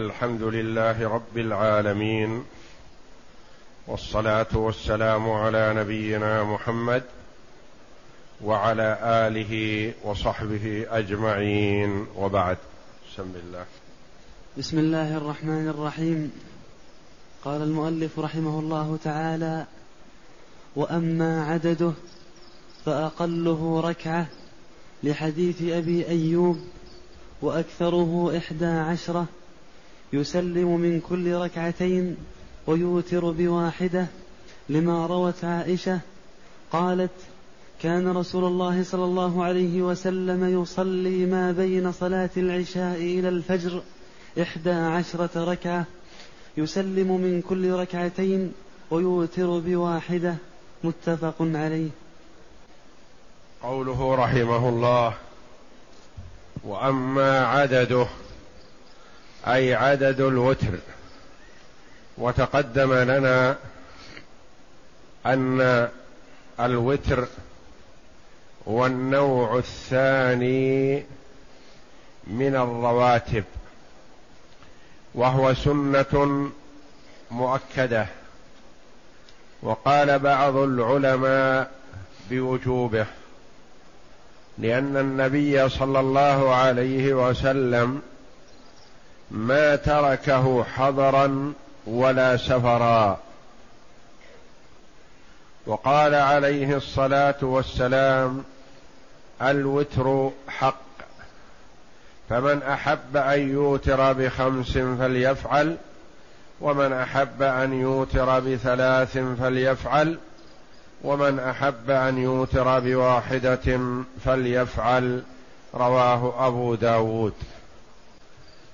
الحمد لله رب العالمين والصلاة والسلام على نبينا محمد وعلى آله وصحبه أجمعين. وبعد. بسم الله. بسم الله الرحمن الرحيم. قال المؤلف رحمه الله تعالى وأما عدده فأقله ركعة لحديث أبي أيوب وأكثره إحدى عشرة يسلم من كل ركعتين ويوتر بواحدة لما روت عائشة قالت كان رسول الله صلى الله عليه وسلم يصلي ما بين صلاة العشاء إلى الفجر إحدى عشرة ركعة يسلم من كل ركعتين ويوتر بواحدة متفق عليه. قوله رحمه الله وأما عدده أي عدد الوتر. وتقدم لنا أن الوتر هو النوع الثاني من الرواتب وهو سنة مؤكدة. وقال بعض العلماء بوجوبه لأن النبي صلى الله عليه وسلم ما تركه حضرا ولا سفرا. وقال عليه الصلاة والسلام الوتر حق. فمن أحب أن يوتر بخمس فليفعل ومن أحب أن يوتر بثلاث فليفعل ومن أحب أن يوتر بواحدة فليفعل. رواه أبو داود.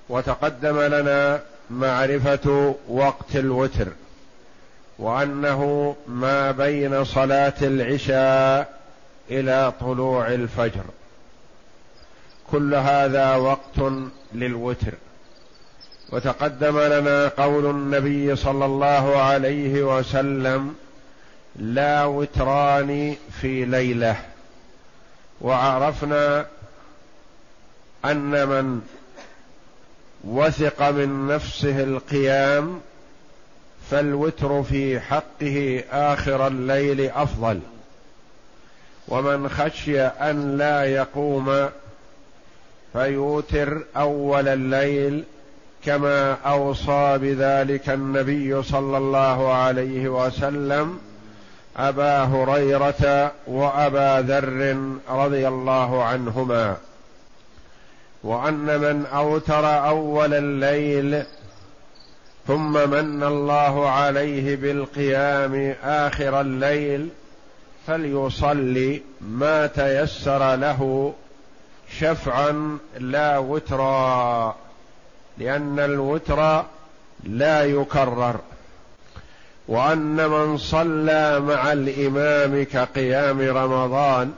وتقدم لنا معرفة وقت الوتر وأنه ما بين صلاة العشاء إلى طلوع الفجر. كل هذا وقت للوتر. وتقدم لنا قول النبي صلى الله عليه وسلم لا وتران في ليلة. وعرفنا أن من وثق من نفسه القيام فالوتر في حقه آخر الليل أفضل. ومن خشي أن لا يقوم فيوتر أول الليل كما أوصى بذلك النبي صلى الله عليه وسلم أبا هريرة وأبا ذر رضي الله عنهما. وأن من أوتر أول الليل ثم من الله عليه بالقيام آخر الليل فليصلي ما تيسر له شفعا لا وترا لأن الوتر لا يكرر. وأن من صلى مع الإمام كقيام رمضان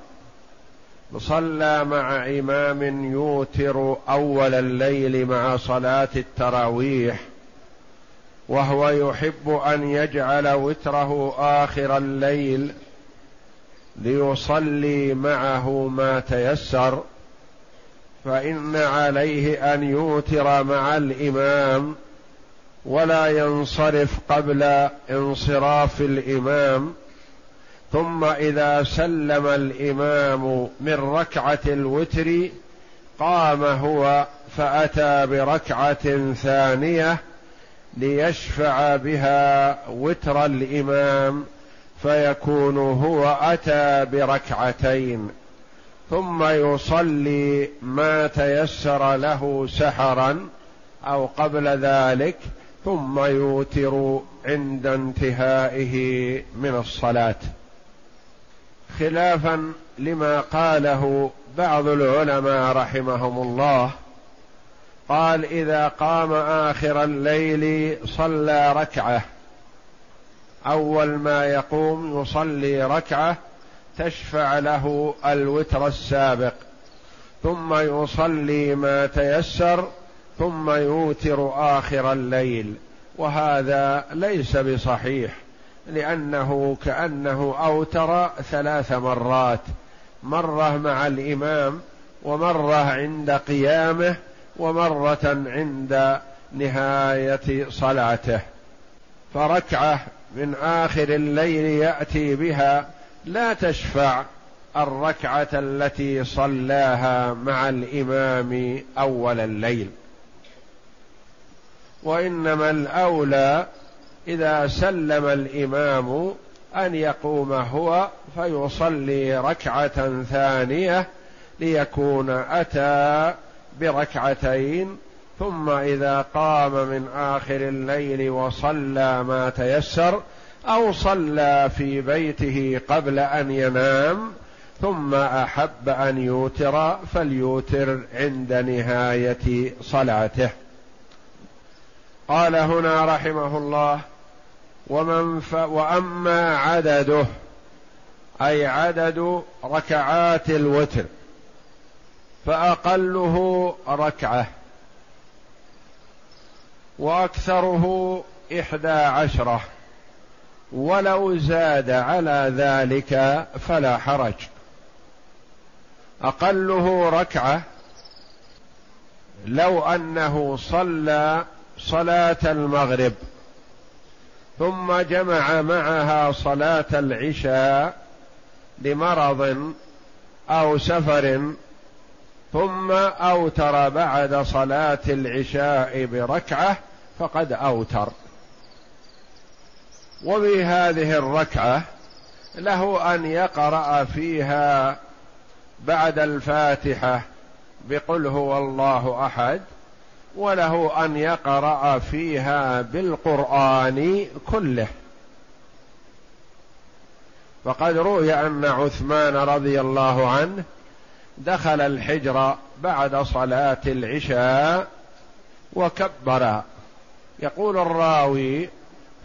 صلى مع إمام يوتر أول الليل مع صلاة التراويح وهو يحب أن يجعل وتره آخر الليل ليصلي معه ما تيسر فإن عليه أن يوتر مع الإمام ولا ينصرف قبل انصراف الإمام. ثم إذا سلم الإمام من ركعة الوتر قام هو فأتى بركعة ثانية ليشفع بها وتر الإمام فيكون هو أتى بركعتين. ثم يصلي ما تيسر له سحرا أو قبل ذلك ثم يوتر عند انتهائه من الصلاة. خلافا لما قاله بعض العلماء رحمهم الله. قال إذا قام آخر الليل صلى ركعة. أول ما يقوم يصلي ركعة تشفع له الوتر السابق. ثم يصلي ما تيسر ثم يوتر آخر الليل. وهذا ليس بصحيح. لأنه كأنه أوتر ثلاث مرات. مرة مع الإمام ومرة عند قيامه ومرة عند نهاية صلاته. فركعة من آخر الليل يأتي بها لا تشفع الركعة التي صلاها مع الإمام أول الليل. وإنما الأولى إذا سلم الإمام أن يقوم هو فيصلي ركعة ثانية ليكون أتى بركعتين ثم إذا قام من آخر الليل وصلى ما تيسر أو صلى في بيته قبل أن ينام ثم أحب أن يوتر فليوتر عند نهاية صلاته. قال هنا رحمه الله ومن ف... وأما عدده أي عدد ركعات الوتر فأقله ركعة وأكثره إحدى عشرة ولو زاد على ذلك فلا حرج. أقله ركعة لو أنه صلى صلاة المغرب. ثم جمع معها صلاة العشاء لمرض أو سفر ثم أوتر بعد صلاة العشاء بركعة فقد أوتر. وبهذه الركعة له أن يقرأ فيها بعد الفاتحة بقل هو الله أحد وله أن يقرأ فيها بالقرآن كله. فقد روي أن عثمان رضي الله عنه دخل الحجر بعد صلاة العشاء وكبر. يقول الراوي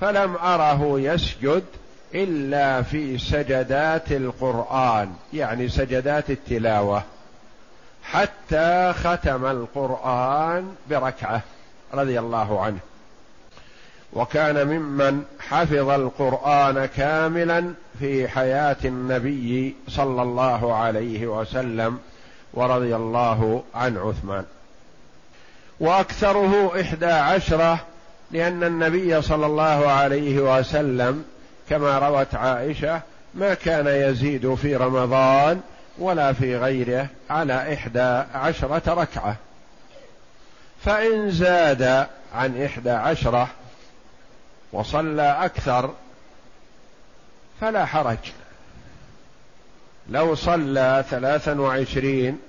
فلم أره يسجد إلا في سجدات القرآن. يعني سجدات التلاوة. حتى ختم القرآن بركعة رضي الله عنه. وكان ممن حفظ القرآن كاملا في حياة النبي صلى الله عليه وسلم ورضي الله عن عثمان. وأكثره إحدى عشرة لأن النبي صلى الله عليه وسلم كما روت عائشة ما كان يزيد في رمضان ولا في غيره على إحدى عشرة ركعة. فإن زاد عن إحدى عشرة وصلى أكثر فلا حرج. لو صلى ثلاثا وعشرين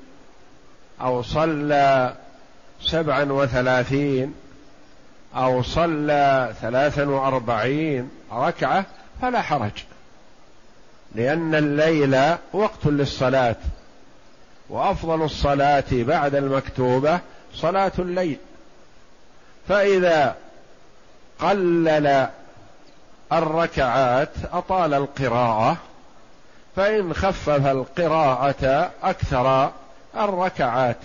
أو صلى سبعا وثلاثين أو صلى ثلاثا وأربعين ركعة فلا حرج. لأن الليل وقت للصلاة وأفضل الصلاة بعد المكتوبة صلاة الليل. فإذا قلل الركعات أطال القراءة فإن خفف القراءة أكثر الركعات.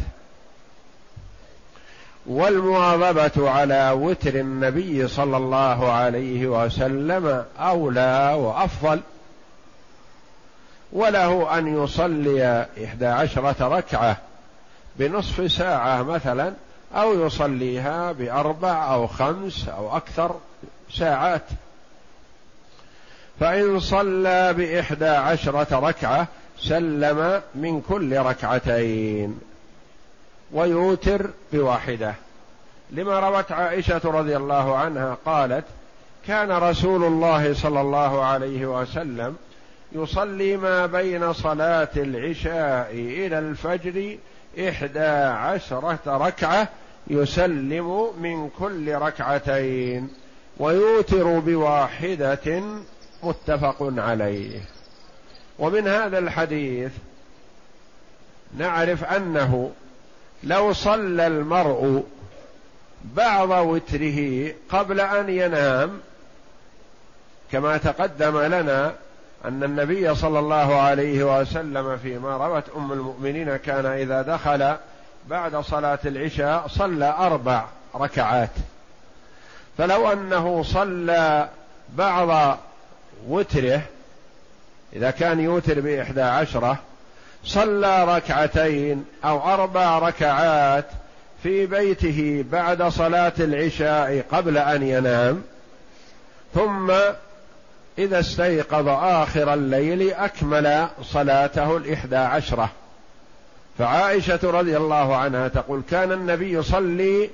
والمواظبة على وتر النبي صلى الله عليه وسلم أولى وأفضل. وله أن يصلي إحدى عشرة ركعة بنصف ساعة مثلا أو يصليها بأربع أو خمس أو أكثر ساعات. فإن صلى بإحدى عشرة ركعة سلم من كل ركعتين ويوتر بواحدة. لما روت عائشة رضي الله عنها قالت كان رسول الله صلى الله عليه وسلم يصلي ما بين صلاة العشاء إلى الفجر إحدى عشرة ركعة يسلم من كل ركعتين ويوتر بواحدة متفق عليه. ومن هذا الحديث نعرف أنه لو صلى المرء بعض وتره قبل أن ينام كما تقدم لنا أن النبي صلى الله عليه وسلم فيما روت أم المؤمنين كان إذا دخل بعد صلاة العشاء صلى أربع ركعات. فلو أنه صلى بعض وتره إذا كان يوتر بإحدى عشرة صلى ركعتين أو أربع ركعات في بيته بعد صلاة العشاء قبل أن ينام ثم إذا استيقظ آخر الليل أكمل صلاته الإحدى عشرة. فعائشة رضي الله عنها تقول كان النبي يصلي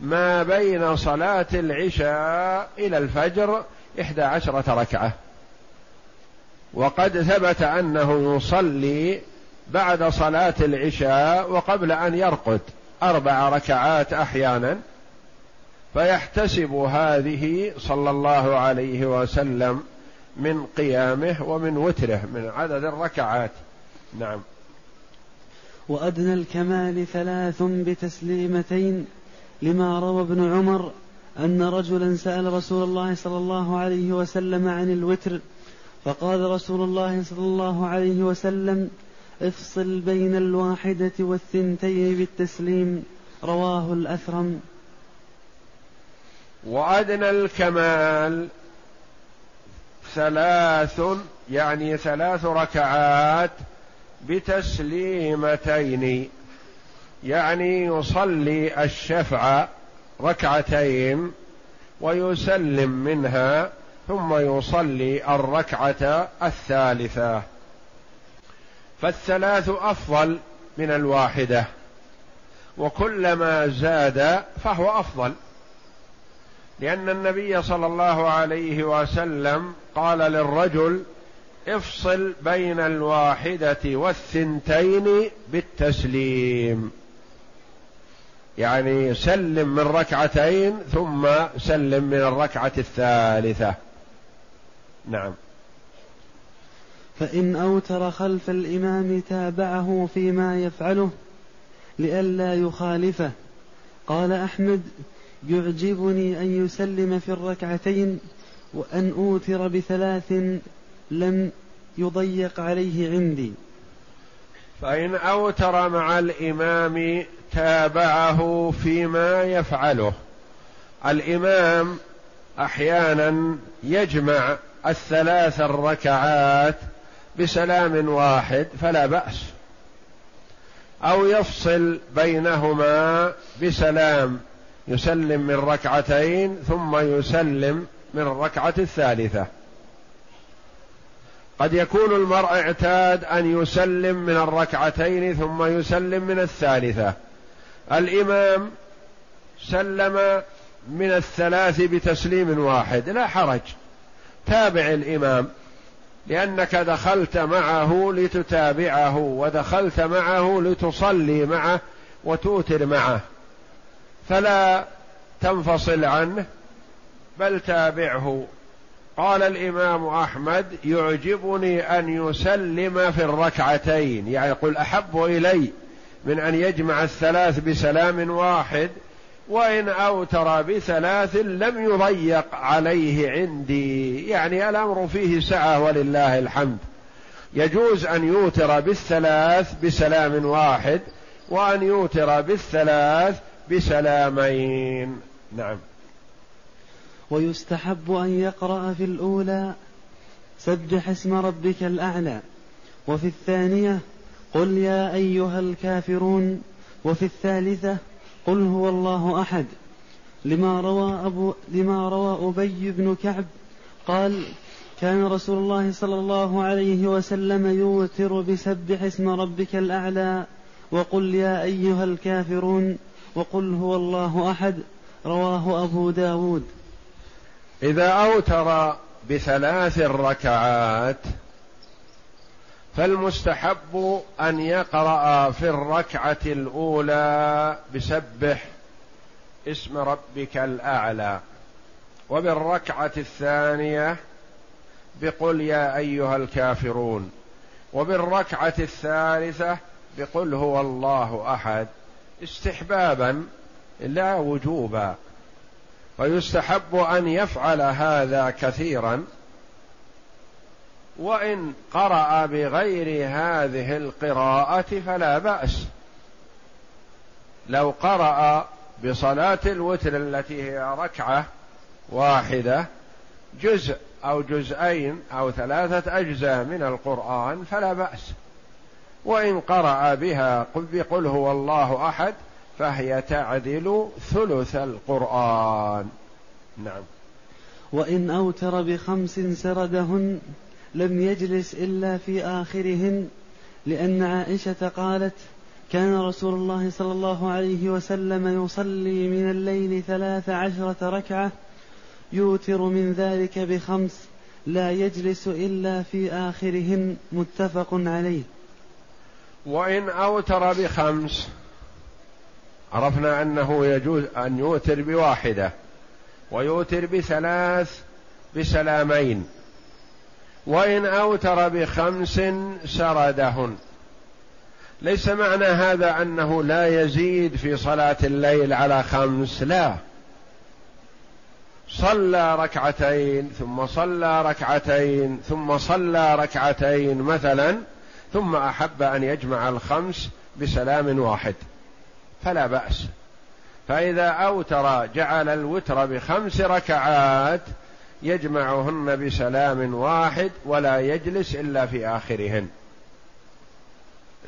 ما بين صلاة العشاء إلى الفجر إحدى عشرة ركعة. وقد ثبت أنه يصلي بعد صلاة العشاء وقبل أن يرقد أربع ركعات أحيانا. فيحتسب هذه صلى الله عليه وسلم من قيامه ومن وتره من عدد الركعات. نعم. وأدنى الكمال ثلاث بتسليمتين لما روى ابن عمر أن رجلا سأل رسول الله صلى الله عليه وسلم عن الوتر فقال رسول الله صلى الله عليه وسلم افصل بين الواحدة والثنتين بالتسليم. رواه الأثرم. وأدنى الكمال ثلاث يعني ثلاث ركعات بتسليمتين. يعني يصلي الشفع ركعتين ويسلم منها ثم يصلي الركعة الثالثة. فالثلاث أفضل من الواحدة. وكلما زاد فهو أفضل. لأن النبي صلى الله عليه وسلم قال للرجل افصل بين الواحدة والثنتين بالتسليم. يعني سلم من ركعتين ثم سلم من الركعة الثالثة. نعم. فإن أوتر خلف الإمام تابعه فيما يفعله لئلا يخالفه. قال أحمد يعجبني أن يسلم في الركعتين وأن أوتر بثلاث لم يضيق عليه عندي. فإن أوتر مع الإمام تابعه فيما يفعله. الإمام أحيانا يجمع الثلاث الركعات بسلام واحد فلا بأس. أو يفصل بينهما بسلام يسلم من ركعتين ثم يسلم من الركعة الثالثة. قد يكون المرء اعتاد أن يسلم من الركعتين ثم يسلم من الثالثة. الإمام سلم من الثلاث بتسليم واحد لا حرج. تابع الإمام لأنك دخلت معه لتتابعه ودخلت معه لتصلي معه وتوتر معه. فلا تنفصل عنه بل تابعه. قال الإمام أحمد يعجبني أن يسلم في الركعتين يعني يقول أحب إلي من أن يجمع الثلاث بسلام واحد وإن أوتر بثلاث لم يضيق عليه عندي. يعني الأمر فيه سعة ولله الحمد. يجوز أن يوتر بالثلاث بسلام واحد وأن يوتر بالثلاث بسلامين. نعم. ويستحب أن يقرأ في الأولى سبح اسم ربك الأعلى. وفي الثانية قل يا أيها الكافرون. وفي الثالثة قل هو الله أحد. لما روى أبو لما روى أبي بن كعب قال كان رسول الله صلى الله عليه وسلم يوتر بسبح اسم ربك الأعلى. وقل يا أيها الكافرون وقل هو الله أحد رواه أبو داود. إذا أوتر بثلاث ركعات فالمستحب أن يقرأ في الركعة الأولى بسبح اسم ربك الأعلى وبالركعة الثانية بقل يا أيها الكافرون وبالركعة الثالثة بقل هو الله أحد. استحبابا لا وجوبا. ويستحب أن يفعل هذا كثيرا. وإن قرأ بغير هذه القراءة فلا بأس. لو قرأ بصلاة الوتر التي هي ركعة واحدة جزء أو جزئين أو ثلاثة أجزاء من القرآن فلا بأس. وإن قرأ بها قل بقل هو الله أحد فهي تعدل ثلث القرآن. نعم. وإن أوتر بخمس سردهن لم يجلس إلا في آخرهن لأن عائشة قالت كان رسول الله صلى الله عليه وسلم يصلي من الليل ثلاث عشرة ركعة يوتر من ذلك بخمس لا يجلس إلا في آخرهن متفق عليه. وإن أوتر بخمس عرفنا أنه يجوز أن يوتر بواحدة ويوتر بثلاث بسلامين. وإن أوتر بخمس سردهن. ليس معنى هذا أنه لا يزيد في صلاة الليل على خمس لا. صلى ركعتين ثم صلى ركعتين ثم صلى ركعتين مثلا. ثم أحب أن يجمع الخمس بسلام واحد. فلا بأس. فإذا أوتر جعل الوتر بخمس ركعات يجمعهن بسلام واحد ولا يجلس إلا في آخرهن.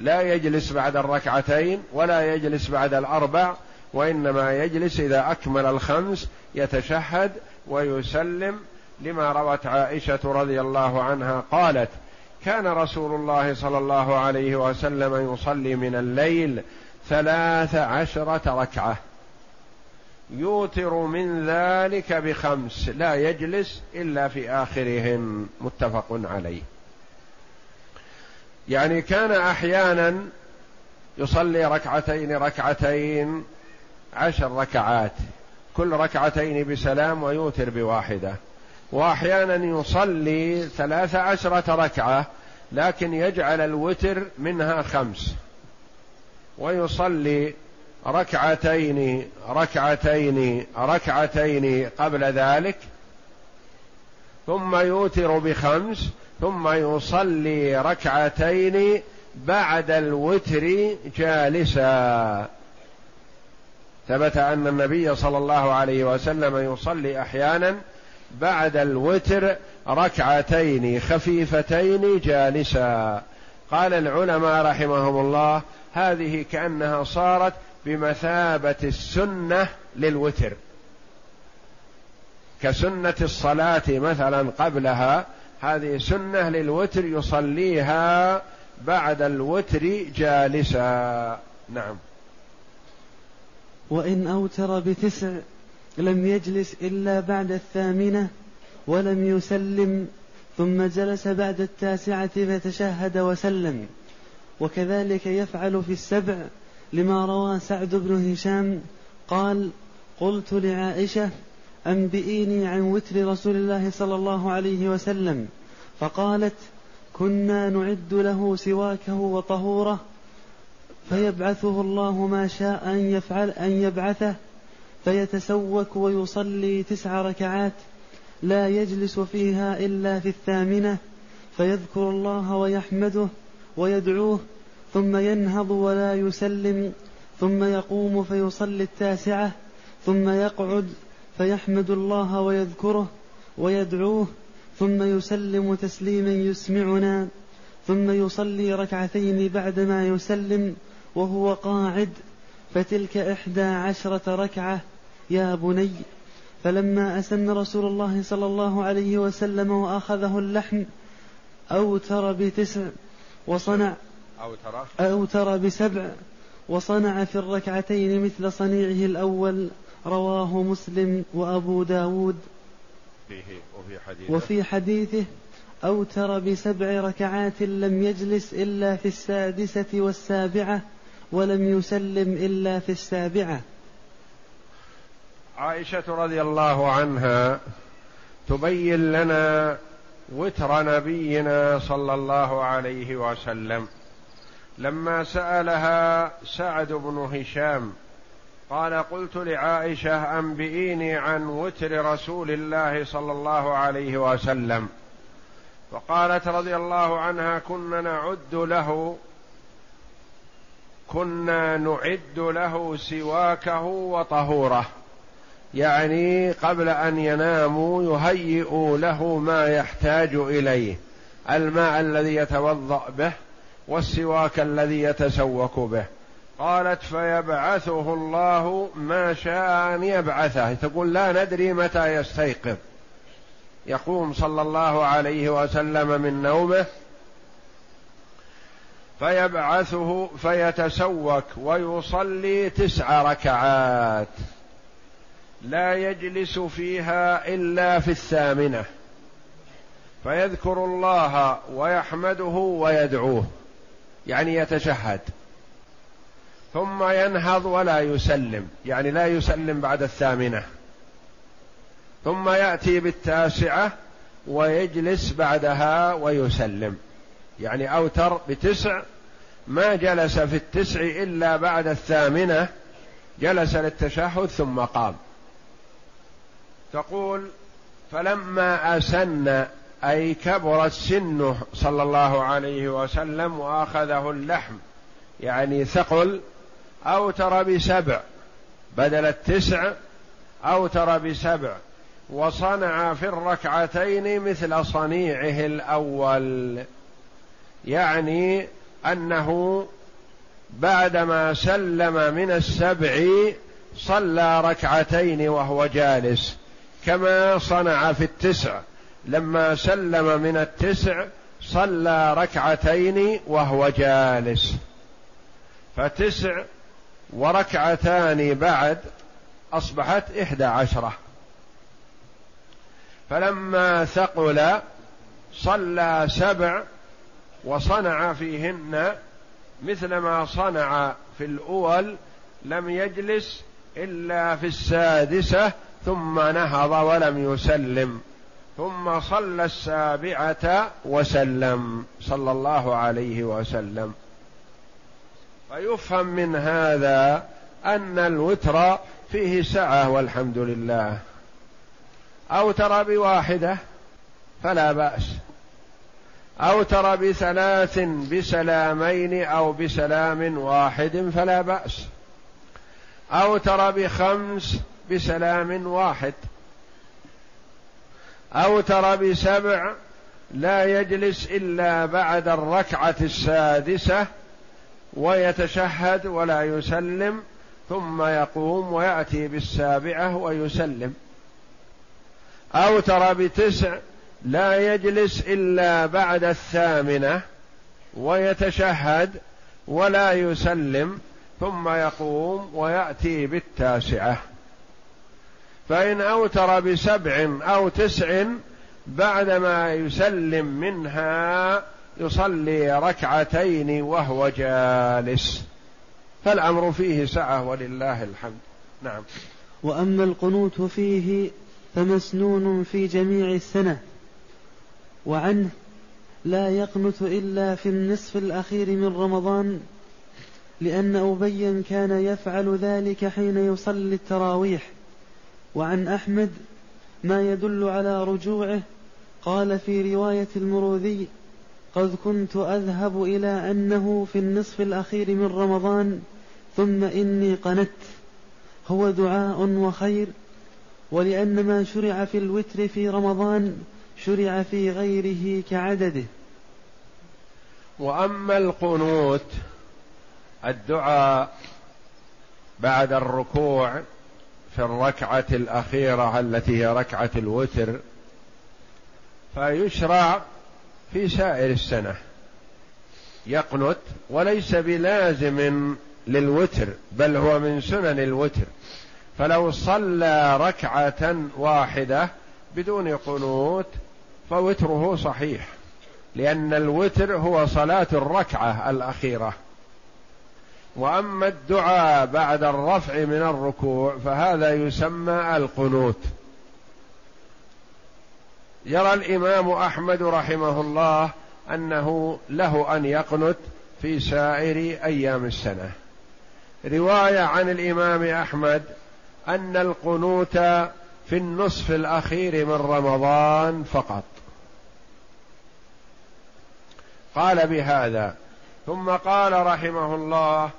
لا يجلس بعد الركعتين ولا يجلس بعد الأربع وإنما يجلس إذا أكمل الخمس يتشهد ويسلم. لما روت عائشة رضي الله عنها قالت كان رسول الله صلى الله عليه وسلم يصلي من الليل ثلاث عشرة ركعة. يوتر من ذلك بخمس لا يجلس إلا في آخرهن. متفق عليه. يعني كان أحيانا يصلي ركعتين ركعتين عشر ركعات. كل ركعتين بسلام ويوتر بواحدة. وأحيانا يصلي ثلاث عشرة ركعة لكن يجعل الوتر منها خمس. ويصلي ركعتين ركعتين ركعتين قبل ذلك ثم يوتر بخمس ثم يصلي ركعتين بعد الوتر جالسا. ثبت أن النبي صلى الله عليه وسلم يصلي أحيانا بعد الوتر ركعتين خفيفتين جالسا. قال العلماء رحمهم الله هذه كأنها صارت بمثابة السنة للوتر. كسنة الصلاة مثلا قبلها هذه سنة للوتر يصليها بعد الوتر جالسا. نعم. وإن أوتر بتسع لم يجلس إلا بعد الثامنة ولم يسلم ثم جلس بعد التاسعة فتشهد وسلم. وكذلك يفعل في السبع لما روى سعد بن هشام قال قلت لعائشة أنبئيني عن وتر رسول الله صلى الله عليه وسلم. فقالت كنا نعد له سواكه وطهوره فيبعثه الله ما شاء أن يفعل أن يبعثه فيتسوك ويصلي تسع ركعات لا يجلس فيها إلا في الثامنة فيذكر الله ويحمده ويدعوه ثم ينهض ولا يسلم ثم يقوم فيصلي التاسعة ثم يقعد فيحمد الله ويذكره ويدعوه ثم يسلم تسليما يسمعنا ثم يصلي ركعتين بعدما يسلم وهو قاعد فتلك إحدى عشرة ركعة يا بني فلما أسن رسول الله صلى الله عليه وسلم وأخذه اللحم أوتر بتسع وصنع أوتر. أوتر بسبع وصنع في الركعتين مثل صنيعه الأول رواه مسلم وأبو داود. فيه وفي حديثه, وفي حديثه أوتر بسبع ركعات لم يجلس إلا في السادسة والسابعة ولم يسلم إلا في السابعة. عائشة رضي الله عنها تبين لنا وتر نبينا صلى الله عليه وسلم. لما سألها سعد بن هشام قال قلت لعائشة أنبئيني عن وتر رسول الله صلى الله عليه وسلم. فقالت رضي الله عنها كنا نعد له كنا نعد له سواكه وطهوره. يعني قبل أن يناموا يهيئ له ما يحتاج إليه. الماء الذي يتوضأ به والسواك الذي يتسوك به. قالت فيبعثه الله ما شاء أن يبعثه. تقول لا ندري متى يستيقظ. يقوم صلى الله عليه وسلم من نومه فيبعثه فيتسوك ويصلي تسع ركعات لا يجلس فيها إلا في الثامنة. فيذكر الله ويحمده ويدعوه يعني يتشهد. ثم ينهض ولا يسلم يعني لا يسلم بعد الثامنة. ثم يأتي بالتاسعة ويجلس بعدها ويسلم. يعني أوتر بتسع ما جلس في التسع إلا بعد الثامنة جلس للتشهد ثم قام. تقول فلما أسن أي كبرت سنه صلى الله عليه وسلم وأخذه اللحم يعني ثقل أوتر بسبع بدل التسع أوتر بسبع وصنع في الركعتين مثل صنيعه الأول. يعني أنه بعدما سلم من السبع صلى ركعتين وهو جالس كما صنع في التسع. لما سلم من التسع صلى ركعتين وهو جالس. فتسع وركعتان بعد أصبحت إحدى عشرة. فلما ثقل صلى سبع وصنع فيهن مثل ما صنع في الأول لم يجلس إلا في السادسة ثم نهض ولم يسلم ثم صلى السابعة وسلم صلى الله عليه وسلم. فيفهم من هذا أن الوتر فيه سعة والحمد لله. أوتر بواحدة فلا بأس. أوتر بثلاث بسلامين أو بسلام واحد فلا بأس. أوتر بخمس بسلام واحد. أوتر بسبع لا يجلس إلا بعد الركعة السادسة ويتشهد ولا يسلم ثم يقوم ويأتي بالسابعة ويسلم. أوتر بتسع لا يجلس إلا بعد الثامنة ويتشهد ولا يسلم ثم يقوم ويأتي بالتاسعة. فإن أوتر بسبع أو تسع بعدما يسلم منها يصلي ركعتين وهو جالس. فالأمر فيه سعة ولله الحمد. نعم. وأما القنوت فيه فمسنون في جميع السنة. وعنه لا يقنت إلا في النصف الأخير من رمضان لأن أبيا كان يفعل ذلك حين يصلي التراويح. وعن أحمد ما يدل على رجوعه قال في رواية المروذي قد كنت أذهب إلى أنه في النصف الأخير من رمضان ثم إني قنت. هو دعاء وخير ولأن ما شرع في الوتر في رمضان شرع في غيره كعدده. وأما القنوت الدعاء بعد الركوع في الركعة الأخيرة التي هي ركعة الوتر فيشرع في سائر السنة. يقنت وليس بلازم للوتر بل هو من سنن الوتر. فلو صلى ركعة واحدة بدون قنوت فوتره صحيح لأن الوتر هو صلاة الركعة الأخيرة. وأما الدعاء بعد الرفع من الركوع فهذا يسمى القنوت. يرى الإمام أحمد رحمه الله أنه له أن يقنت في سائر أيام السنة. رواية عن الإمام أحمد أن القنوت في النصف الأخير من رمضان فقط. قال بهذا. ثم قال رحمه الله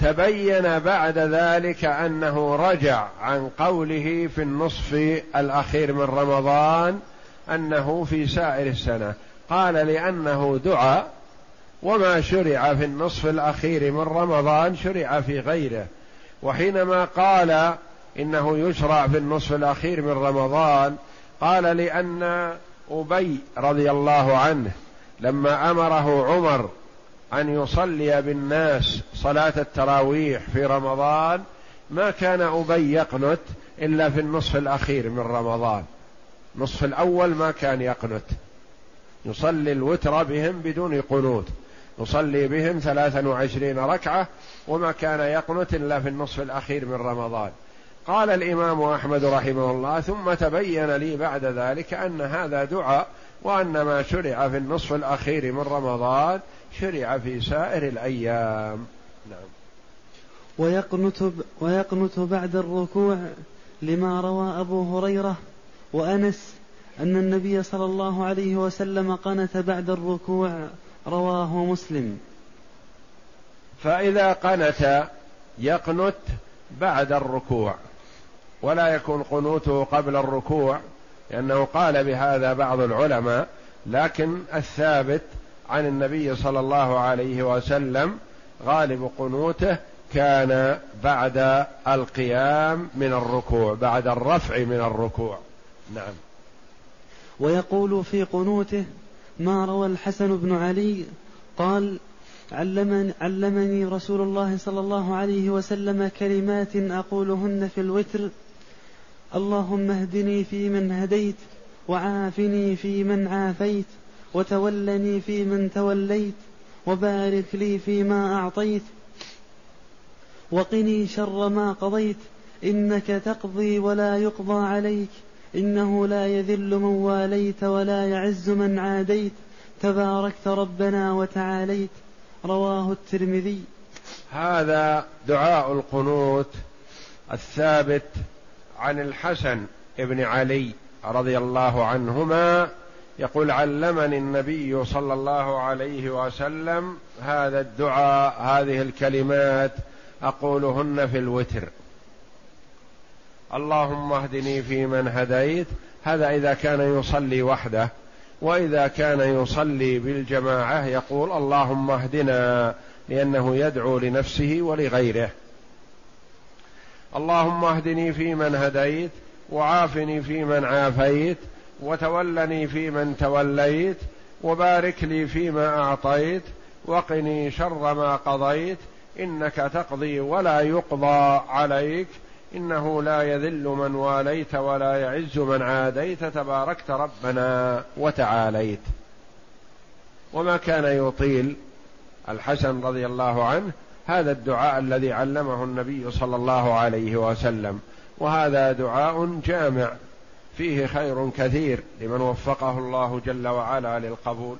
تبين بعد ذلك أنه رجع عن قوله في النصف الأخير من رمضان أنه في سائر السنة. قال لأنه دعا وما شرع في النصف الأخير من رمضان شرع في غيره. وحينما قال إنه يشرع في النصف الأخير من رمضان قال لأن أبي رضي الله عنه لما أمره عمر أن يصلي بالناس صلاة التراويح في رمضان ما كان أبي يقنت إلا في النصف الأخير من رمضان. نصف الأول ما كان يقنت. يصلي الوتر بهم بدون قنوت. يصلي بهم ثلاثا وعشرين ركعة وما كان يقنت إلا في النصف الأخير من رمضان. قال الإمام أحمد رحمه الله ثم تبين لي بعد ذلك أن هذا دعاء وأن ما شرع في النصف الأخير من رمضان شرع في سائر الأيام. نعم. ويقنت, ويقنت بعد الركوع لما روى أبو هريرة وأنس أن النبي صلى الله عليه وسلم قنت بعد الركوع رواه مسلم. فإذا قنت يقنت بعد الركوع. ولا يكون قنوته قبل الركوع لأنه قال بهذا بعض العلماء لكن الثابت عن النبي صلى الله عليه وسلم غالب قنوته كان بعد القيام من الركوع بعد الرفع من الركوع. نعم. ويقول في قنوته ما روى الحسن بن علي؟ قال علمني, علمني رسول الله صلى الله عليه وسلم كلمات أقولهن في الوتر اللهم اهدني فيمن هديت وعافني فيمن عافيت وتولني فيمن توليت وبارك لي فيما أعطيت وقني شر ما قضيت إنك تقضي ولا يقضى عليك إنه لا يذل من واليت ولا يعز من عاديت تباركت ربنا وتعاليت. رواه الترمذي. هذا دعاء القنوت الثابت عن الحسن بن علي رضي الله عنهما يقول علمني النبي صلى الله عليه وسلم هذا الدعاء هذه الكلمات أقولهن في الوتر. اللهم اهدني فيمن هديت. هذا إذا كان يصلي وحده وإذا كان يصلي بالجماعة يقول اللهم اهدنا لأنه يدعو لنفسه ولغيره. اللهم اهدني فيمن هديت وعافني فيمن عافيت وتولني فيمن توليت وبارك لي فيما أعطيت وقني شر ما قضيت إنك تقضي ولا يقضى عليك إنه لا يذل من واليت ولا يعز من عاديت تباركت ربنا وتعاليت. وما كان يطيل الحسن رضي الله عنه هذا الدعاء الذي علمه النبي صلى الله عليه وسلم وهذا دعاء جامع فيه خير كثير لمن وفقه الله جل وعلا للقبول.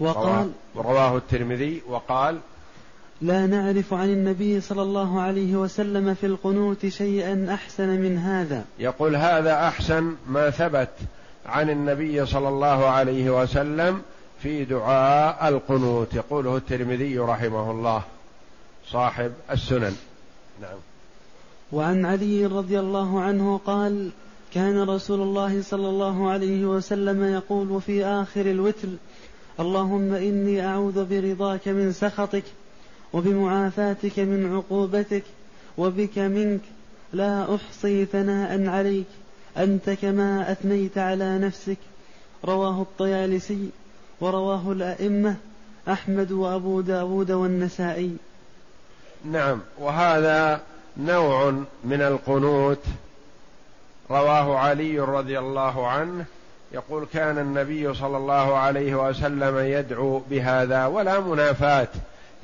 وقال رواه الترمذي وقال لا نعرف عن النبي صلى الله عليه وسلم في القنوت شيئا أحسن من هذا. يقول هذا أحسن ما ثبت عن النبي صلى الله عليه وسلم في دعاء القنوت يقوله الترمذي رحمه الله صاحب السنن. نعم. وعن علي رضي الله عنه قال كان رسول الله صلى الله عليه وسلم يقول في آخر الوتر اللهم إني أعوذ برضاك من سخطك وبمعافاتك من عقوبتك وبك منك لا أحصي ثناء عليك أنت كما أثنيت على نفسك رواه الطيالسي. ورواه الأئمة أحمد وأبو داود والنسائي. نعم وهذا نوع من القنوت. رواه علي رضي الله عنه يقول كان النبي صلى الله عليه وسلم يدعو بهذا ولا منافاة.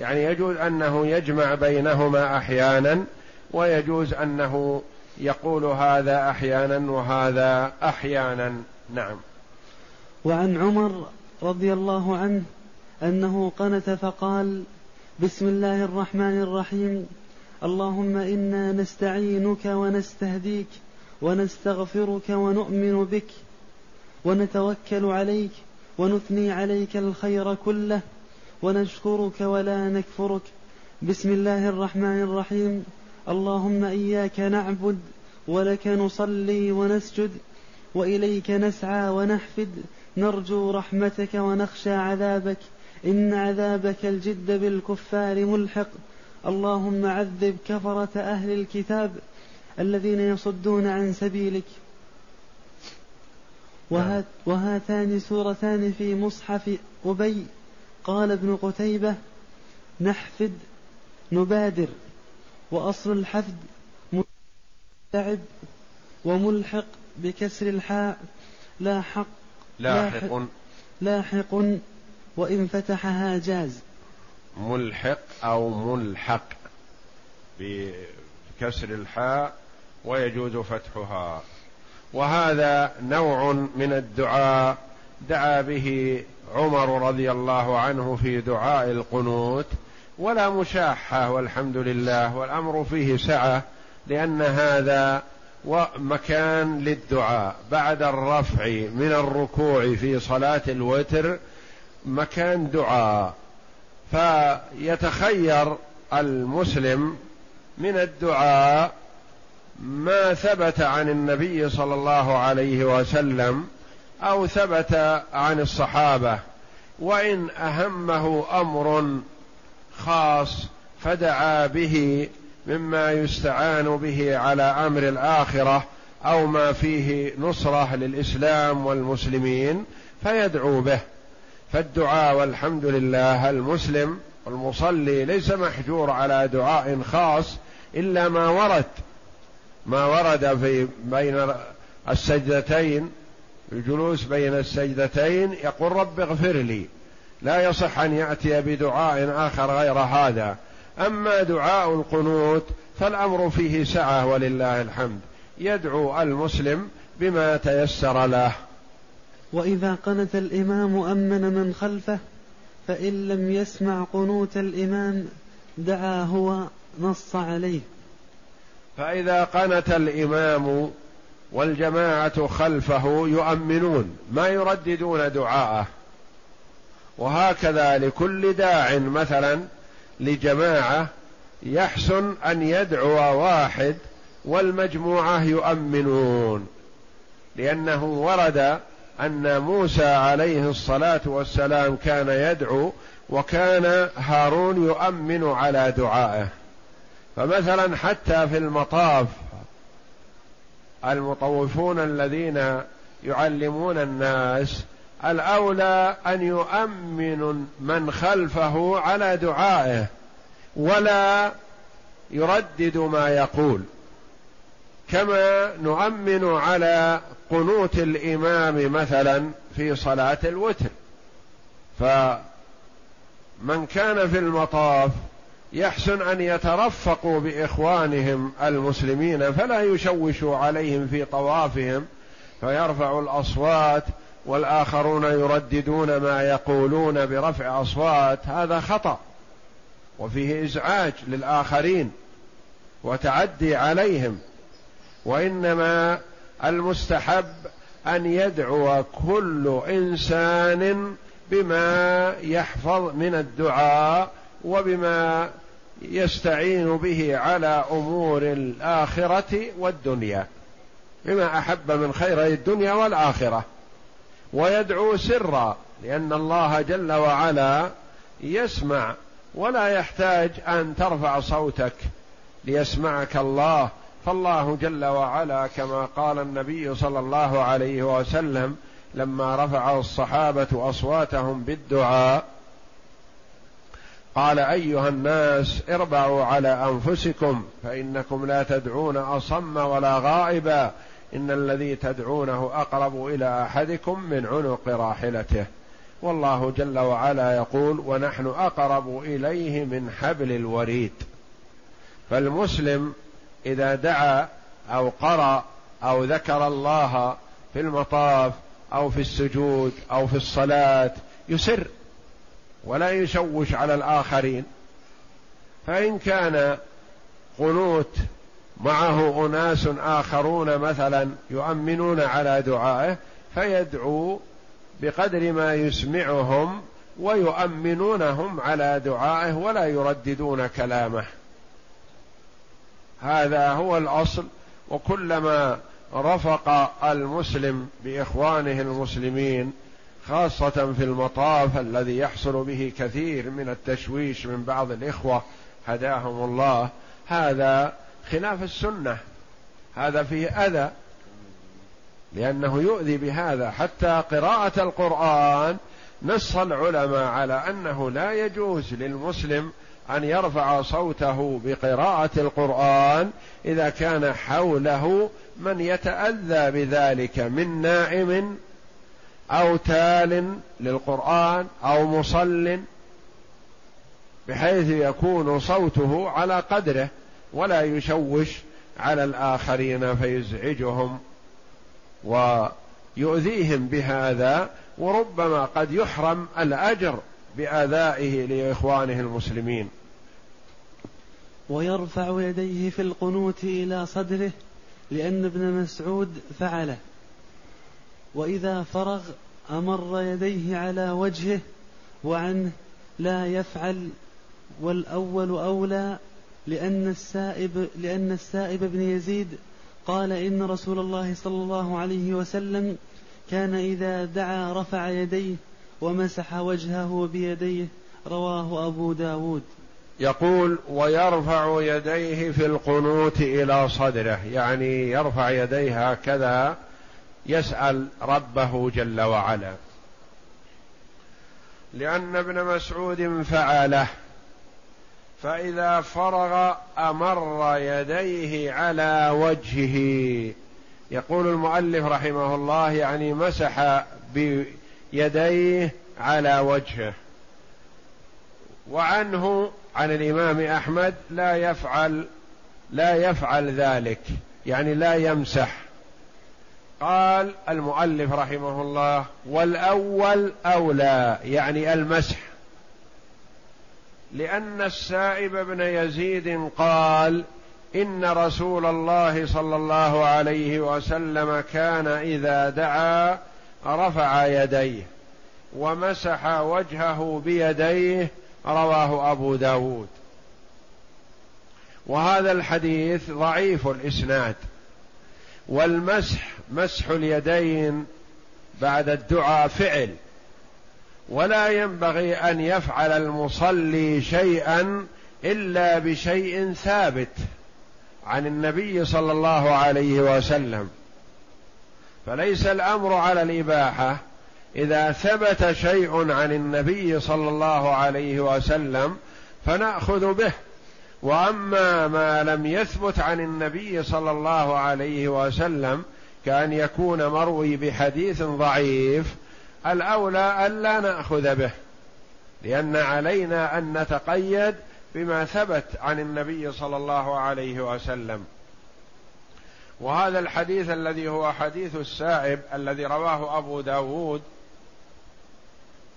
يعني يجوز أنه يجمع بينهما أحيانا ويجوز أنه يقول هذا أحيانا وهذا أحيانا. نعم. وعن عمر رضي الله عنه أنه قنت فقال بسم الله الرحمن الرحيم اللهم إنا نستعينك ونستهديك ونستغفرك ونؤمن بك ونتوكل عليك ونثني عليك الخير كله ونشكرك ولا نكفرك. بسم الله الرحمن الرحيم اللهم إياك نعبد ولك نصلي ونسجد وإليك نسعى ونحفد نرجو رحمتك ونخشى عذابك. إن عذابك الجد بالكفار ملحق. اللهم عذب كفرة أهل الكتاب الذين يصدون عن سبيلك. وهات وهاتان سورتان في مصحف أبي. قال ابن قتيبة نحفد نبادر. وأصل الحفد متعب وملحق بكسر الحاء. لاحق لاحق لاحق وإن فتحها جاز. ملحق أو ملحق بكسر الحاء ويجوز فتحها. وهذا نوع من الدعاء دعا به عمر رضي الله عنه في دعاء القنوت ولا مشاحة والحمد لله والأمر فيه سعة لأن هذا ومكان للدعاء. بعد الرفع من الركوع في صلاة الوتر مكان دعاء. فيتخير المسلم من الدعاء ما ثبت عن النبي صلى الله عليه وسلم أو ثبت عن الصحابة. وإن أهمه أمر خاص فدعا به مما يستعان به على أمر الآخرة أو ما فيه نصرة للإسلام والمسلمين فيدعو به. فالدعاء والحمد لله المسلم المصلي ليس محجور على دعاء خاص إلا ما ورد. ما ورد في بين السجدتين الجلوس بين السجدتين يقول رب اغفر لي. لا يصح أن يأتي بدعاء آخر غير هذا. أما دعاء القنوت فالأمر فيه سعة ولله الحمد. يدعو المسلم بما تيسر له. وإذا قنت الإمام أمن من خلفه فإن لم يسمع قنوت الإمام دعا هو نص عليه. فإذا قنت الإمام والجماعة خلفه يؤمنون ما يرددون دعاءه. وهكذا لكل داع مثلا لجماعة يحسن أن يدعو واحد والمجموعة يؤمنون. لأنه ورد أن موسى عليه الصلاة والسلام كان يدعو وكان هارون يؤمن على دعائه. فمثلا حتى في المطاف المطوفون الذين يعلمون الناس الأولى أن يؤمن من خلفه على دعائه ولا يردد ما يقول. كما نؤمن على قنوت الإمام مثلا في صلاة الوتر. فمن كان في المطاف يحسن أن يترفقوا بإخوانهم المسلمين فلا يشوشوا عليهم في طوافهم فيرفعوا الأصوات والآخرون يرددون ما يقولون برفع أصوات هذا خطأ. وفيه إزعاج للآخرين وتعدي عليهم. وإنما المستحب أن يدعو كل إنسان بما يحفظ من الدعاء وبما يستعين به على أمور الآخرة والدنيا. بما أحب من خير الدنيا والآخرة. ويدعو سرا لأن الله جل وعلا يسمع ولا يحتاج أن ترفع صوتك ليسمعك الله. فالله جل وعلا كما قال النبي صلى الله عليه وسلم لما رفع الصحابة أصواتهم بالدعاء قال أيها الناس اربعوا على أنفسكم فإنكم لا تدعون أصم ولا غائبا. إن الذي تدعونه أقرب إلى أحدكم من عنق راحلته. والله جل وعلا يقول ونحن أقرب إليه من حبل الوريد. فالمسلم إذا دعا أو قرأ أو ذكر الله في المطاف أو في السجود أو في الصلاة يسر ولا يشوش على الآخرين. فإن كان قنوت معه أناس آخرون مثلا يؤمنون على دعائه فيدعو بقدر ما يسمعهم ويؤمنونهم على دعائه ولا يرددون كلامه. هذا هو الأصل. وكلما رفق المسلم بإخوانه المسلمين خاصة في المطاف الذي يحصل به كثير من التشويش من بعض الإخوة هداهم الله. هذا خلاف السنة. هذا فيه أذى. لأنه يؤذي بهذا. حتى قراءة القرآن نص العلماء على أنه لا يجوز للمسلم أن يرفع صوته بقراءة القرآن إذا كان حوله من يتأذى بذلك من نائم أو تال للقرآن أو مصل بحيث يكون صوته على قدره. ولا يشوش على الآخرين فيزعجهم ويؤذيهم بهذا وربما قد يحرم الأجر بآذائه لإخوانه المسلمين. ويرفع يديه في القنوت إلى صدره لأن ابن مسعود فعله. وإذا فرغ أمر يديه على وجهه وعنه لا يفعل والأول أولى لأن السائب لأن السائب بن يزيد قال إن رسول الله صلى الله عليه وسلم كان إذا دعا رفع يديه ومسح وجهه بيديه رواه أبو داود. يقول ويرفع يديه في القنوت إلى صدره يعني يرفع يديه هكذا يسأل ربه جل وعلا. لأن ابن مسعود فعله. فإذا فرغ أمر يديه على وجهه. يقول المؤلف رحمه الله يعني مسح بيديه على وجهه. وعنه عن الإمام أحمد لا يفعل لا يفعل ذلك يعني لا يمسح. قال المؤلف رحمه الله والأول أولى يعني المسح. لأن السائب بن يزيد قال إن رسول الله صلى الله عليه وسلم كان إذا دعا رفع يديه ومسح وجهه بيديه رواه أبو داود. وهذا الحديث ضعيف الإسناد. والمسح مسح اليدين بعد الدعاء فعل. ولا ينبغي أن يفعل المصلي شيئا إلا بشيء ثابت عن النبي صلى الله عليه وسلم. فليس الأمر على الإباحة إذا ثبت شيء عن النبي صلى الله عليه وسلم فنأخذ به. وأما ما لم يثبت عن النبي صلى الله عليه وسلم كأن يكون مروي بحديث ضعيف الأولى الا نأخذ به لأن علينا أن نتقيد بما ثبت عن النبي صلى الله عليه وسلم. وهذا الحديث الذي هو حديث السائب الذي رواه أبو داود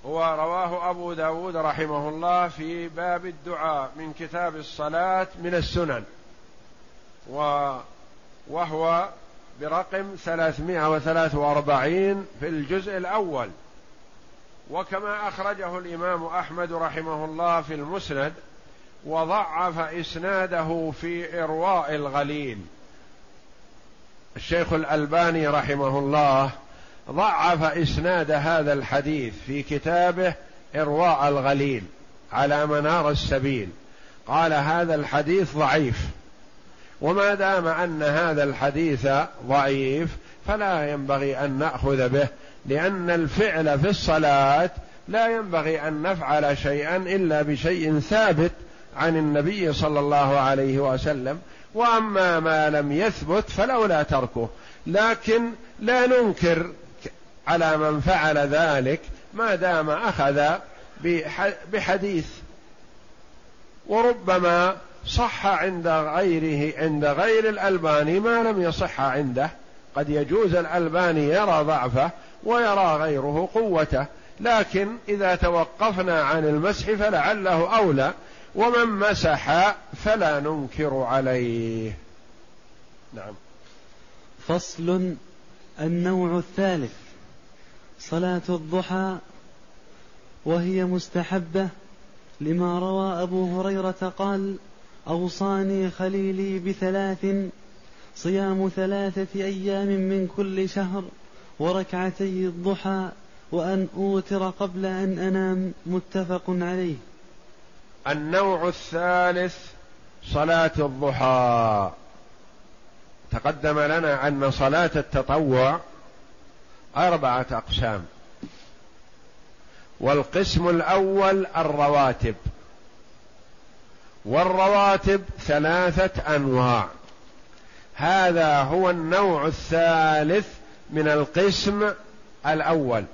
هو رواه أبو داود رحمه الله في باب الدعاء من كتاب الصلاة من السنن وهو برقم 343 في الجزء الأول. وكما أخرجه الإمام أحمد رحمه الله في المسند وضعف إسناده في إرواء الغليل. الشيخ الألباني رحمه الله ضعف إسناد هذا الحديث في كتابه إرواء الغليل على منار السبيل. قال هذا الحديث ضعيف. وما دام أن هذا الحديث ضعيف فلا ينبغي أن نأخذ به لأن الفعل في الصلاة لا ينبغي أن نفعل شيئا إلا بشيء ثابت عن النبي صلى الله عليه وسلم. وأما ما لم يثبت فلولا تركه. لكن لا ننكر على من فعل ذلك ما دام أخذ بحديث. وربما صح عند غيره عند غير الألباني ما لم يصح عنده. قد يجوز الألباني يرى ضعفه ويرى غيره قوته. لكن إذا توقفنا عن المسح فلعله أولى ومن مسح فلا ننكر عليه. نعم. فصل النوع الثالث. صلاة الضحى وهي مستحبة لما روى أبو هريرة قال أوصاني خليلي بثلاث صيام ثلاثة أيام من كل شهر وركعتي الضحى وأن أوتر قبل أن أنام متفق عليه. النوع الثالث صلاة الضحى. تقدم لنا أن صلاة التطوع أربعة أقسام. والقسم الأول الرواتب. والرواتب ثلاثة أنواع. هذا هو النوع الثالث من القسم الأول.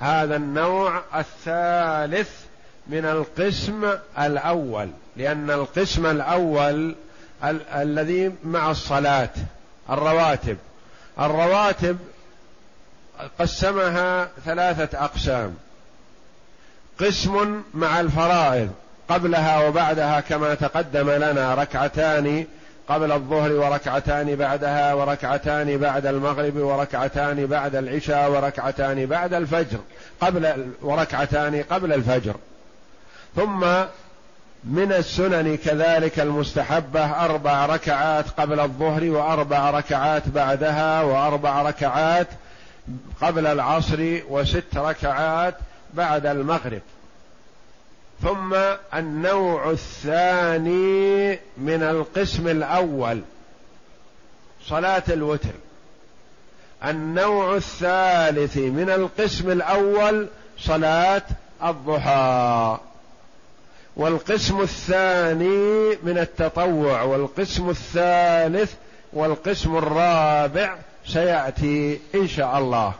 هذا النوع الثالث من القسم الأول لأن القسم الأول ال- الذي مع الصلاة الرواتب. الرواتب قسمها ثلاثة أقسام. قسم مع الفرائض. قبلها وبعدها كما تقدم لنا ركعتان قبل الظهر وركعتان بعدها وركعتان بعد المغرب وركعتان بعد العشاء وركعتان بعد الفجر قبل وركعتان قبل الفجر. ثم من السنن كذلك المستحبة أربع ركعات قبل الظهر وأربع ركعات بعدها وأربع ركعات قبل العصر وست ركعات بعد المغرب. ثم النوع الثاني من القسم الأول صلاة الوتر. النوع الثالث من القسم الأول صلاة الضحى. والقسم الثاني من التطوع والقسم الثالث والقسم الرابع سيأتي إن شاء الله.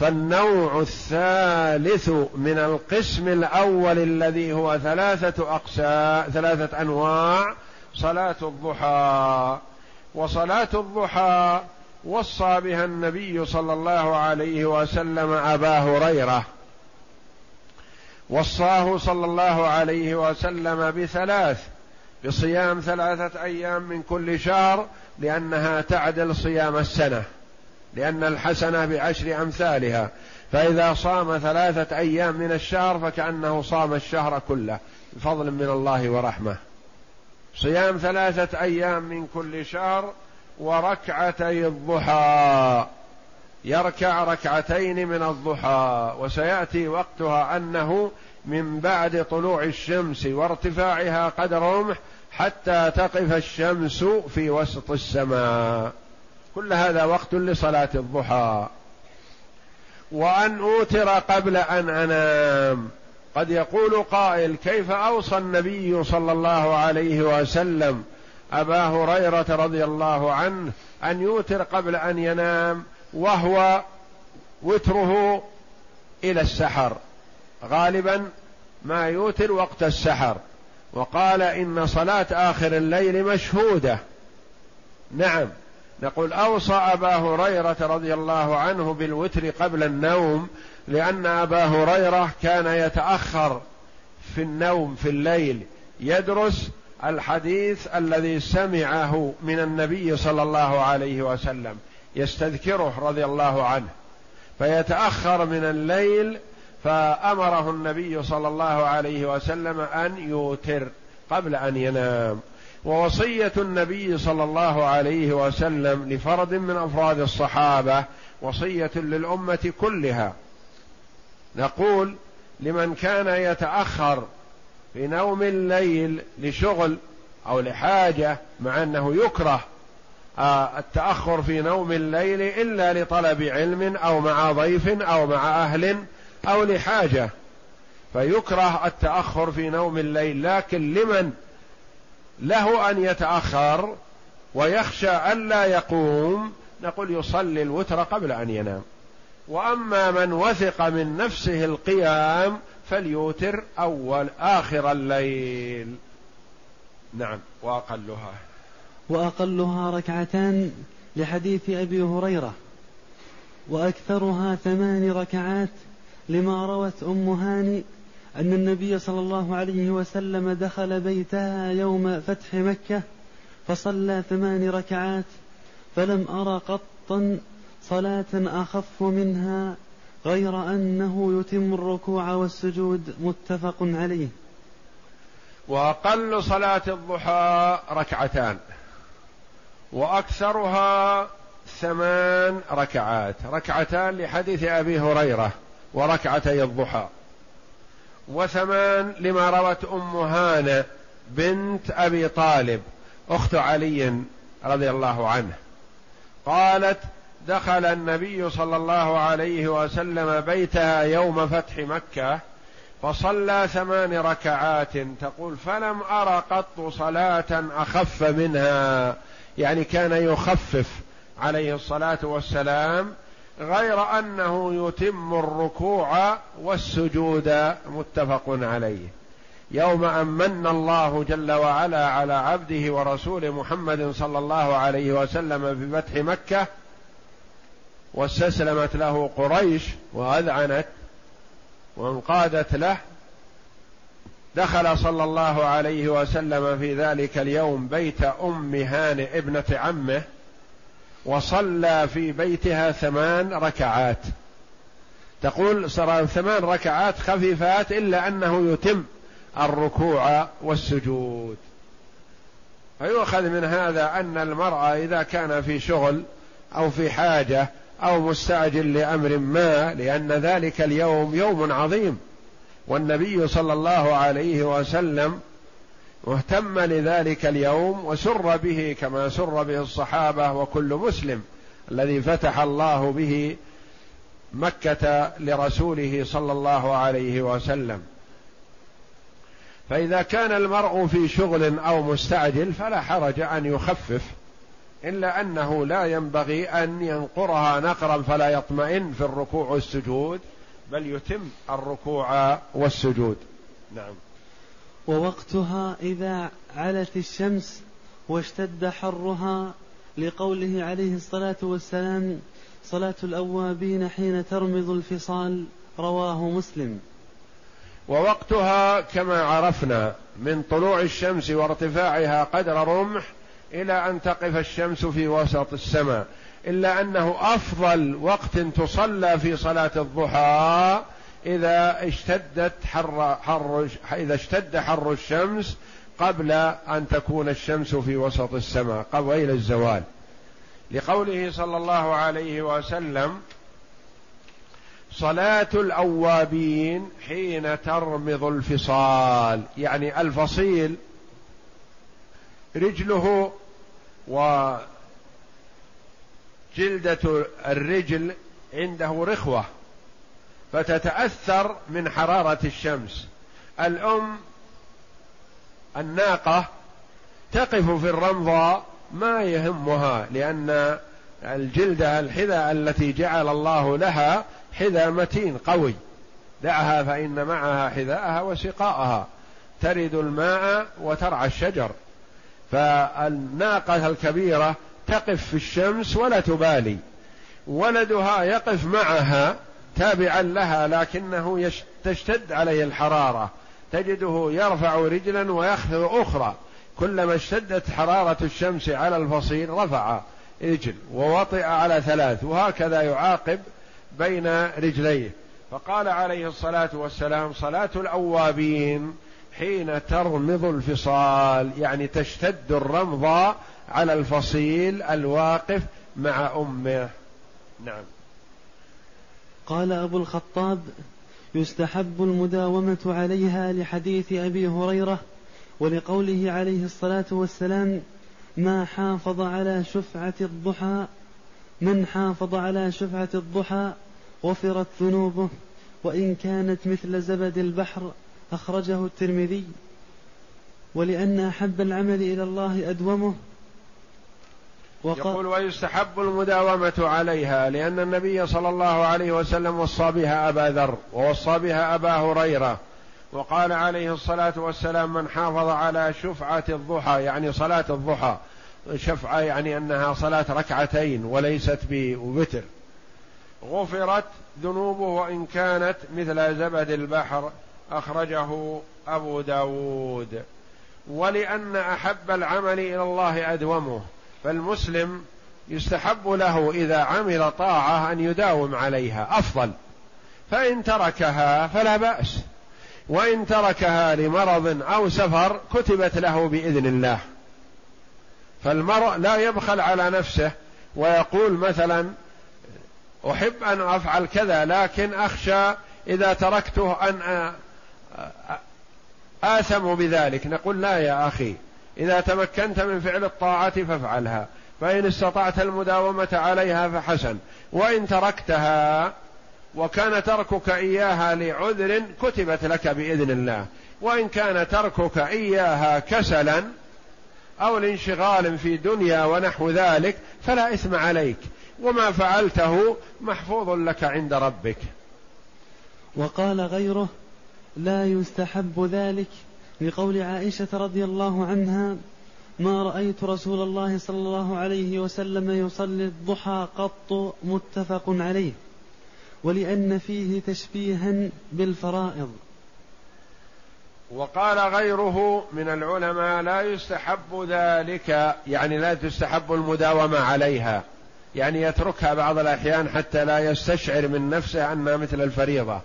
فالنوع الثالث من القسم الأول الذي هو ثلاثة أقسام ثلاثة أنواع صلاة الضحى. وصلاة الضحى وصى بها النبي صلى الله عليه وسلم أبا هريرة. وصاه صلى الله عليه وسلم بثلاث بصيام ثلاثة أيام من كل شهر لأنها تعدل صيام السنة. لأن الحسنة بعشر أمثالها. فإذا صام ثلاثة أيام من الشهر فكأنه صام الشهر كله. بفضل من الله ورحمة. صيام ثلاثة أيام من كل شهر وركعتي الضحى. يركع ركعتين من الضحى. وسيأتي وقتها أنه من بعد طلوع الشمس وارتفاعها قدر رمح حتى تقف الشمس في وسط السماء. كل هذا وقت لصلاة الضحى. وأن أوتر قبل أن أنام. قد يقول قائل كيف أوصى النبي صلى الله عليه وسلم أبا هريرة رضي الله عنه أن يوتر قبل أن ينام وهو وتره إلى السحر؟ غالبا ما يوتر وقت السحر. وقال إن صلاة آخر الليل مشهودة. نعم. نقول أوصى أبا هريرة رضي الله عنه بالوتر قبل النوم لأن أبا هريرة كان يتأخر في النوم في الليل يدرس الحديث الذي سمعه من النبي صلى الله عليه وسلم يستذكره رضي الله عنه فيتأخر من الليل فأمره النبي صلى الله عليه وسلم أن يوتر قبل أن ينام ووصية النبي صلى الله عليه وسلم لفرد من أفراد الصحابة وصية للأمة كلها. نقول لمن كان يتأخر في نوم الليل لشغل أو لحاجة مع أنه يكره آه، التأخر في نوم الليل إلا لطلب علم أو مع ضيف أو مع أهل أو لحاجة. فيكره التأخر في نوم الليل لكن لمن له أن يتأخر ويخشى الا يقوم نقول يصلي الوتر قبل أن ينام. وأما من وثق من نفسه القيام فليوتر أول آخر الليل. نعم وأقلها. وأقلها ركعتان لحديث أبي هريرة وأكثرها ثمان ركعات لما روت أم هاني أن النبي صلى الله عليه وسلم دخل بيتها يوم فتح مكة فصلى ثمان ركعات فلم أر قط صلاة أخف منها غير أنه يتم الركوع والسجود متفق عليه. وأقل صلاة الضحى ركعتان وأكثرها ثمان ركعات ركعتان لحديث أبي هريرة وركعتي الضحى. وثمان لما روت أم هانة بنت أبي طالب أخت علي رضي الله عنه. قالت دخل النبي صلى الله عليه وسلم بيتها يوم فتح مكة فصلى ثمان ركعات. تقول فلم ارى قط صلاة أخف منها. يعني كان يخفف عليه الصلاة والسلام غير أنه يتم الركوع والسجود متفق عليه. يوم ان من الله جل وعلا على عبده ورسوله محمد صلى الله عليه وسلم بفتح مكة واستسلمت له قريش وأذعنت وانقادت له دخل صلى الله عليه وسلم في ذلك اليوم بيت أم هانئ ابنة عمه وصلى في بيتها ثمان ركعات. تقول صار ثمان ركعات خفيفات إلا أنه يتم الركوع والسجود. فيؤخذ من هذا أن المرأة إذا كان في شغل أو في حاجة أو مستعجل لأمر ما لأن ذلك اليوم يوم عظيم. والنبي صلى الله عليه وسلم واهتم لذلك اليوم وسر به كما سر به الصحابة وكل مسلم الذي فتح الله به مكة لرسوله صلى الله عليه وسلم. فإذا كان المرء في شغل أو مستعجل فلا حرج أن يخفف إلا أنه لا ينبغي أن ينقرها نقرا فلا يطمئن في الركوع والسجود بل يتم الركوع والسجود. نعم. ووقتها إذا علت الشمس واشتد حرها لقوله عليه الصلاة والسلام صلاة الأوابين حين ترمض الفصال رواه مسلم. ووقتها كما عرفنا من طلوع الشمس وارتفاعها قدر رمح إلى أن تقف الشمس في وسط السماء إلا أنه أفضل وقت تصلى في صلاة الضحى إذا اشتدت حر, حر إذا اشتد حر الشمس قبل أن تكون الشمس في وسط السماء قبيل الزوال. لقوله صلى الله عليه وسلم صلاة الأوابين حين ترمض الفصال. يعني الفصيل رجله وجلدة الرجل عنده رخوة. فتتأثر من حرارة الشمس. الأم الناقة تقف في الرمضاء ما يهمها لأن الجلدة الحذاء التي جعل الله لها حذاء متين قوي. دعها فإن معها حذاءها وسقاءها. ترد الماء وترعى الشجر. فالناقة الكبيرة تقف في الشمس ولا تبالي. ولدها يقف معها تابعا لها لكنه تشتد عليه الحرارة. تجده يرفع رجلا ويخفض أخرى. كلما اشتدت حرارة الشمس على الفصيل رفع رجل ووطئ على ثلاث وهكذا يعاقب بين رجليه. فقال عليه الصلاة والسلام صلاة الأوابين حين ترمض الفصال. يعني تشتد الرمض على الفصيل الواقف مع أمه. نعم. قال أبو الخطاب يستحب المداومة عليها لحديث أبي هريرة ولقوله عليه الصلاة والسلام ما حافظ على شفعة الضحى من حافظ على شفعة الضحى غفرت ذنوبه وإن كانت مثل زبد البحر أخرجه الترمذي. ولأن أحب العمل إلى الله أدومه يقول ويستحب المداومة عليها لأن النبي صلى الله عليه وسلم وصى بها أبا ذر ووصى بها أبا هريرة وقال عليه الصلاة والسلام من حافظ على شفعة الضحى يعني صلاة الضحى شفعة يعني أنها صلاة ركعتين وليست بوتر. غفرت ذنوبه وإن كانت مثل زبد البحر أخرجه أبو داود. ولأن أحب العمل إلى الله أدومه. فالمسلم يستحب له إذا عمل طاعة أن يداوم عليها أفضل. فإن تركها فلا بأس. وإن تركها لمرض أو سفر كتبت له بإذن الله. فالمرء لا يبخل على نفسه ويقول مثلا أحب أن أفعل كذا لكن أخشى إذا تركته أن آثم بذلك. نقول لا يا أخي. إذا تمكنت من فعل الطاعة فافعلها فإن استطعت المداومة عليها فحسن وإن تركتها وكان تركك إياها لعذر كتبت لك بإذن الله وإن كان تركك إياها كسلا أو لانشغال في دنيا ونحو ذلك فلا إثم عليك وما فعلته محفوظ لك عند ربك. وقال غيره لا يستحب ذلك. لقول عائشة رضي الله عنها ما رأيت رسول الله صلى الله عليه وسلم يصلي الضحى قط متفق عليه ولأن فيه تشبيها بالفرائض. وقال غيره من العلماء لا يستحب ذلك يعني لا تستحب المداومة عليها يعني يتركها بعض الأحيان حتى لا يستشعر من نفسه أنها مثل الفريضة.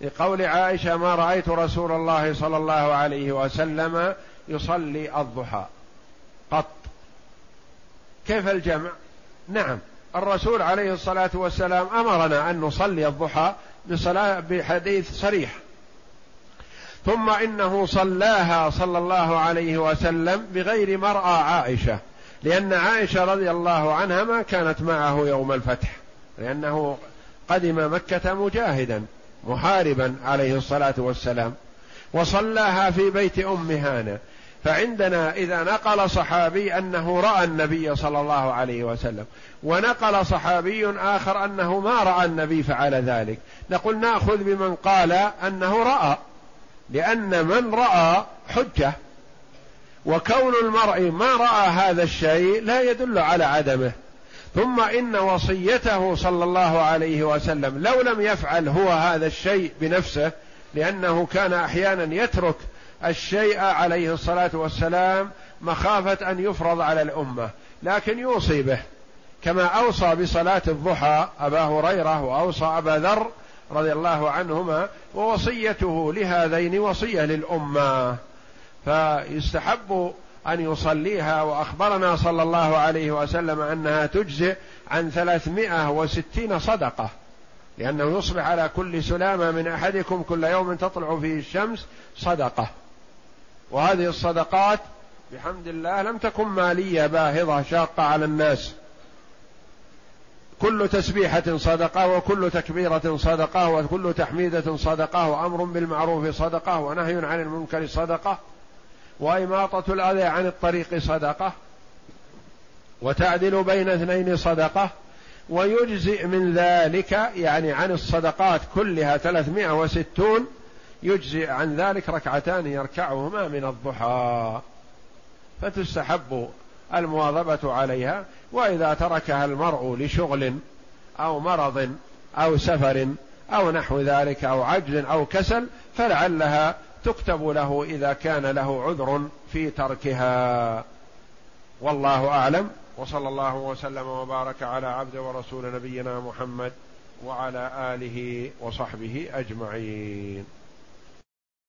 لقول عائشة ما رأيت رسول الله صلى الله عليه وسلم يصلي الضحى. قط. كيف الجمع؟ نعم. الرسول عليه الصلاة والسلام أمرنا أن نصلي الضحى بصلاه بحديث صريح. ثم إنه صلاها صلى الله عليه وسلم بغير مرأى عائشة لأن عائشة رضي الله عنها ما كانت معه يوم الفتح لأنه قدم مكة مجاهدا. محاربا عليه الصلاة والسلام وصلاها في بيت أم هانة. فعندنا إذا نقل صحابي أنه رأى النبي صلى الله عليه وسلم ونقل صحابي آخر أنه ما رأى النبي فعل ذلك. نقول نأخذ بمن قال أنه رأى لأن من رأى حجة. وكون المرء ما رأى هذا الشيء لا يدل على عدمه. ثم إن وصيته صلى الله عليه وسلم لو لم يفعل هو هذا الشيء بنفسه لأنه كان أحيانا يترك الشيء عليه الصلاة والسلام مخافة أن يفرض على الأمة لكن يوصي به. كما أوصى بصلاة الضحى أبا هريرة وأوصى أبا ذر رضي الله عنهما ووصيته لهذين وصية للأمة. فيستحب أن يصليها وأخبرنا صلى الله عليه وسلم أنها تجزئ عن ثلاثمائة وستين صدقة لأنه يصبح على كل سلامة من أحدكم كل يوم تطلع فيه الشمس صدقة. وهذه الصدقات بحمد الله لم تكن مالية باهظة شاقة على الناس. كل تسبيحة صدقة وكل تكبيرة صدقة وكل تحميدة صدقة وأمر بالمعروف صدقة ونهي عن المنكر صدقة. وإماطة الأذى عن الطريق صدقة وتعدل بين اثنين صدقة ويجزئ من ذلك يعني عن الصدقات كلها ثلاثمائة وستون يجزئ عن ذلك ركعتان يركعهما من الضحى. فتستحب المواظبة عليها وإذا تركها المرء لشغل أو مرض أو سفر أو نحو ذلك أو عجز أو كسل فلعلها تكتب له إذا كان له عذر في تركها. والله أعلم. وصلى الله وسلم وبارك على عبد ورسول نبينا محمد وعلى آله وصحبه أجمعين.